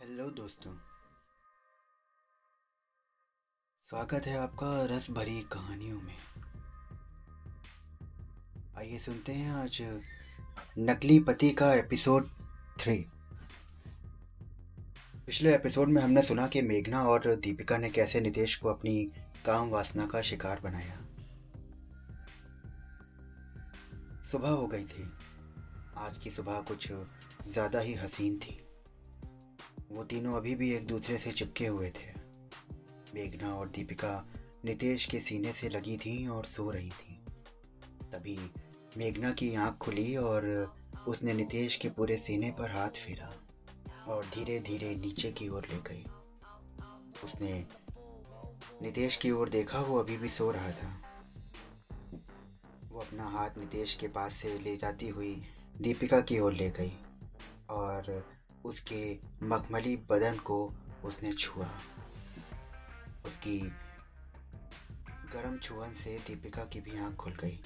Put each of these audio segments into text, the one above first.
Hello दोस्तों। स्वागत है आपका रस भरी कहानियों में। आइए सुनते हैं आज नकली पति का एपिसोड थ्री। पिछले एपिसोड में हमने सुना कि मेघना और दीपिका ने कैसे नितेश को अपनी काम वासना का शिकार बनाया। सुबह हो गई थी। आज की सुबह कुछ ज़्यादा ही हसीन थी। वो तीनों अभी भी एक दूसरे से चिपके हुए थे। मेघना और दीपिका नितेश के सीने से लगी थीं और सो रही थीं। तभी मेघना की आँख खुली और उसने नितेश के पूरे सीने पर हाथ फेरा और धीरे धीरे नीचे की ओर ले गई। उसने नितेश की ओर देखा, वो अभी भी सो रहा था। वो अपना हाथ नितेश के पास से ले जाती हुई दीपिका की ओर ले गई और उसके मखमली बदन को उसने छुआ। उसकी गर्म छुअन से दीपिका की भी आँख खुल गई।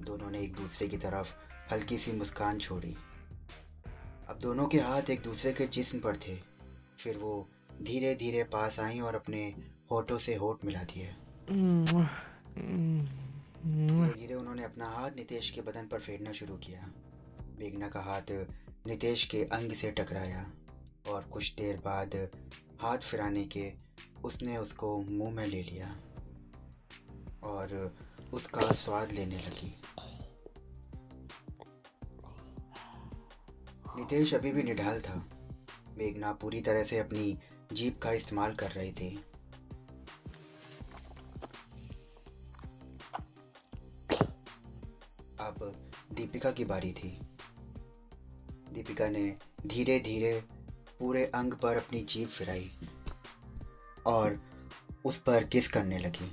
दोनों ने एक दूसरे की तरफ़ हल्की सी मुस्कान छोड़ी। अब दोनों के हाथ एक दूसरे के जिस्म पर थे। फिर वो धीरे धीरे पास आई और अपने होठों से होठ मिला दिए। धीरे धीरे उन्होंने अपना हाथ नितेश के बदन पर फेरना शुरू किया। मेघना का हाथ नितेश के अंग से टकराया और कुछ देर बाद हाथ फिराने के उसने उसको मुँह में ले लिया और उसका स्वाद लेने लगी। नितेश अभी भी निढाल था। मेघना पूरी तरह से अपनी जीप का इस्तेमाल कर रही थी। अब दीपिका की बारी थी। दीपिका ने धीरे धीरे पूरे अंग पर अपनी जीभ फिराई और उस पर किस करने लगी।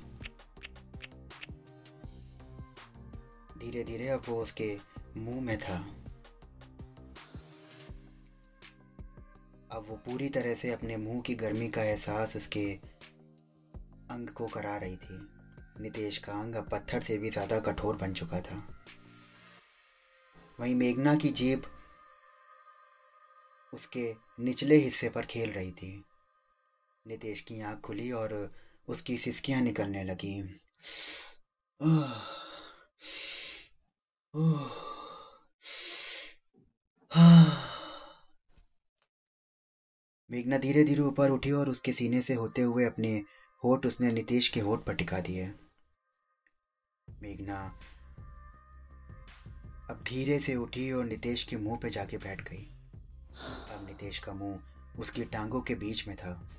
धीरे धीरे अब वो उसके मुँह में था। अब वो पूरी तरह से अपने मुँह की गर्मी का एहसास उसके अंग को करा रही थी। नितेश का अंग अब पत्थर से भी ज़्यादा कठोर बन चुका था। वहीं मेघना की जीभ उसके निचले हिस्से पर खेल रही थी। नितेश की आँख खुली और उसकी सिसकियाँ निकलने लगी। मेघना धीरे धीरे ऊपर उठी और उसके सीने से होते हुए अपने होठ उसने नितेश के होठ पर टिका दिए। मेघना अब धीरे से उठी और नितेश के मुँह पे जाके बैठ गई। अब नितेश का मुँह उसकी टांगों के बीच में था।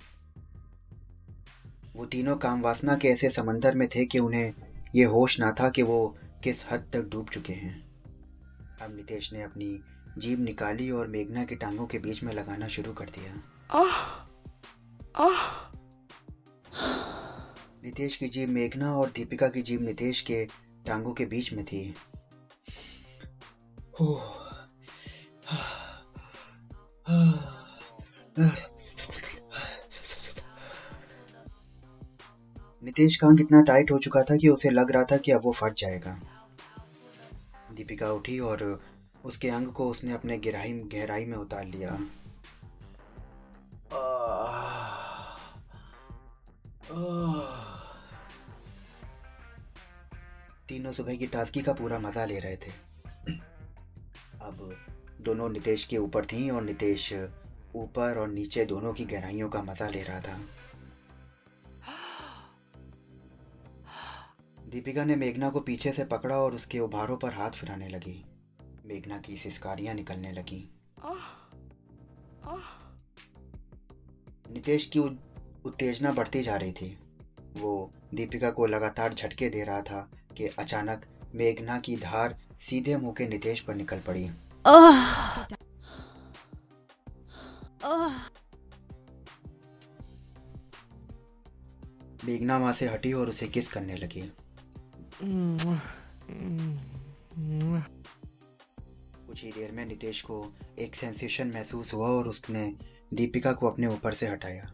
वो तीनों काम वासना के ऐसे समंदर में थे कि उन्हें ये होश ना था कि वो किस हद तक डूब चुके हैं। अब नितेश ने अपनी जीभ निकाली और मेघना की टांगों के बीच में लगाना शुरू कर दिया। नितेश की जीभ मेघना और दीपिका की जीभ नितेश के टांगों के बीच में थी। नितेश का अंग इतना टाइट हो चुका था कि उसे लग रहा था कि अब वो फट जाएगा। दीपिका उठी और उसके अंग को उसने अपने गहराई गहराई में उतार लिया। तीनों सुबह की ताजगी का पूरा मज़ा ले रहे थे। अब दोनों नितेश के ऊपर थीं और नितेश ऊपर और नीचे दोनों की गहराइयों का मज़ा ले रहा था। दीपिका ने मेघना को पीछे से पकड़ा और उसके उभारों पर हाथ फिराने लगी। मेघना की सिस्कारियाँ निकलने लगी। नितेश की उत्तेजना बढ़ती जा रही थी। वो दीपिका को लगातार झटके दे रहा था कि अचानक मेघना की धार सीधे मुँह के नितेश पर निकल पड़ी। मेघना वहाँ से हटी और उसे किस करने लगी? कुछ ही देर में नितेश को एक सेंसेशन महसूस हुआ और उसने दीपिका को अपने ऊपर से हटाया।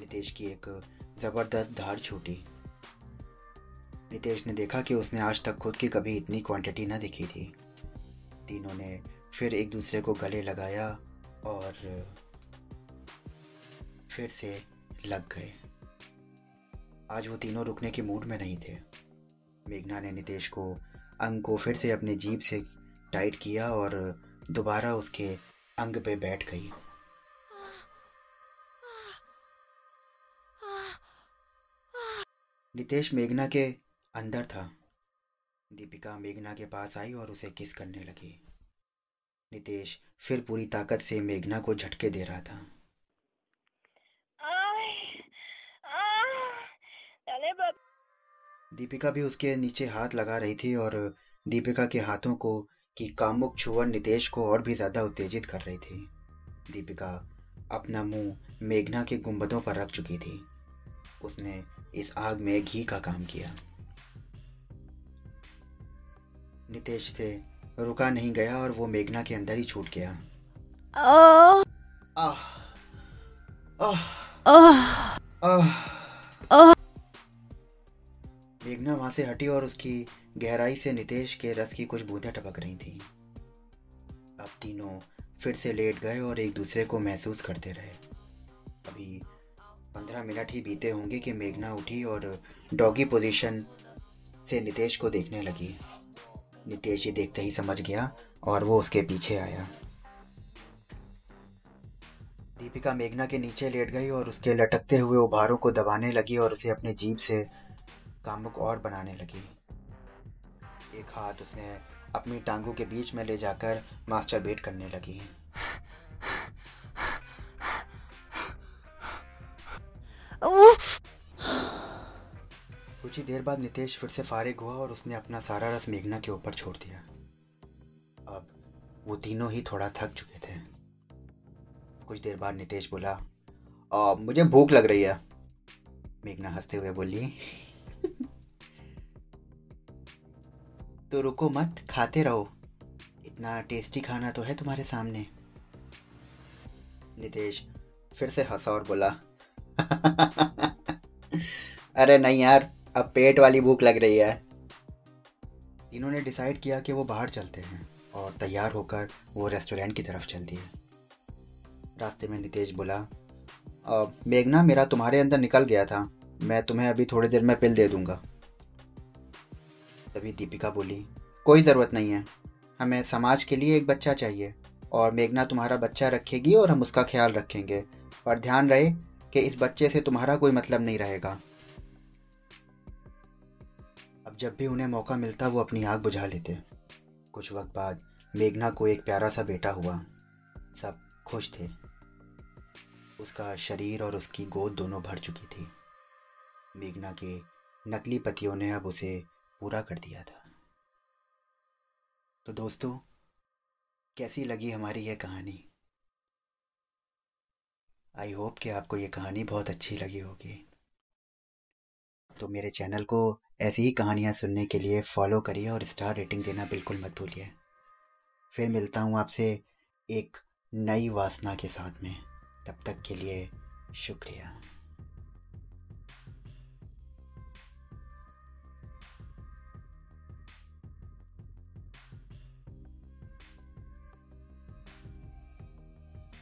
नितेश की एक ज़बरदस्त धार छूटी। नितेश ने देखा कि उसने आज तक खुद की कभी इतनी क्वांटिटी ना दिखी थी। तीनों ने फिर एक दूसरे को गले लगाया और फिर से लग गए। आज वो तीनों रुकने के मूड में नहीं थे। मेघना ने नितेश को अंग को फिर से अपने जीप से टाइट किया और दोबारा उसके अंग पे बैठ गई। नितेश मेघना के अंदर था। दीपिका मेघना के पास आई और उसे किस करने लगी। नितेश फिर पूरी ताकत से मेघना को झटके दे रहा था। दीपिका भी उसके नीचे हाथ लगा रही थी और दीपिका के हाथों को की कामुक छुअन नितेश को और भी ज़्यादा उत्तेजित कर रही थी। दीपिका अपना मुँह मेघना के गुंबदों पर रख चुकी थी। उसने इस आग में घी का काम किया। नितेश से रुका नहीं गया और वो मेघना के अंदर ही छूट गया। आह। आह। आह। से हटी और उसकी गहराई से नितेश के रस की कुछ बूंदें टपक रही थी। अब तीनों फिर से लेट गए और एक दूसरे को महसूस करते रहे। अभी पंद्रह मिनट ही बीते होंगे कि मेघना उठी और डॉगी पोजीशन से नितेश को देखने लगी। नितेश ही देखते ही समझ गया और वो उसके पीछे आया। दीपिका मेघना के नीचे लेट गई और उसके लटकते हुए उभारों को दबाने लगी और उसे अपने जीप से कामुक और बनाने लगी। एक हाथ उसने अपनी टांगों के बीच में ले जाकर मास्टर बेट करने लगी। कुछ ही देर बाद नितेश फिर से फारिग हुआ और उसने अपना सारा रस मेघना के ऊपर छोड़ दिया। अब वो तीनों ही थोड़ा थक चुके थे। कुछ देर बाद नितेश बोला आ, मुझे भूख लग रही है। मेघना हँसते हुए बोली तो रुको मत खाते रहो। इतना टेस्टी खाना तो है तुम्हारे सामने। नितेश फिर से हंसा और बोला, अरे नहीं यार, अब पेट वाली भूख लग रही है। इन्होंने डिसाइड किया कि वो बाहर चलते हैं और तैयार होकर वो रेस्टोरेंट की तरफ़ चल दिए रास्ते में नितेश बोला मेघना मेरा तुम्हारे अंदर निकल गया था। मैं तुम्हें अभी थोड़ी देर में पिल दे दूँगा। तभी दीपिका बोली, कोई ज़रूरत नहीं है। हमें समाज के लिए एक बच्चा चाहिए और मेघना तुम्हारा बच्चा रखेगी और हम उसका ख्याल रखेंगे। और ध्यान रहे कि इस बच्चे से तुम्हारा कोई मतलब नहीं रहेगा। अब जब भी उन्हें मौका मिलता, वो अपनी आग बुझा लेते। कुछ वक्त बाद मेघना को एक प्यारा सा बेटा हुआ। सब खुश थे। उसका शरीर और उसकी गोद दोनों भर चुकी थी। मेघना के नकली पतियों ने अब उसे पूरा कर दिया था। तो दोस्तों, कैसी लगी हमारी यह कहानी? आई होप कि आपको ये कहानी बहुत अच्छी लगी होगी। तो मेरे चैनल को ऐसी ही कहानियाँ सुनने के लिए फॉलो करिए और स्टार रेटिंग देना बिल्कुल मत भूलिए। फिर मिलता हूँ आपसे एक नई वासना के साथ में। तब तक के लिए शुक्रिया।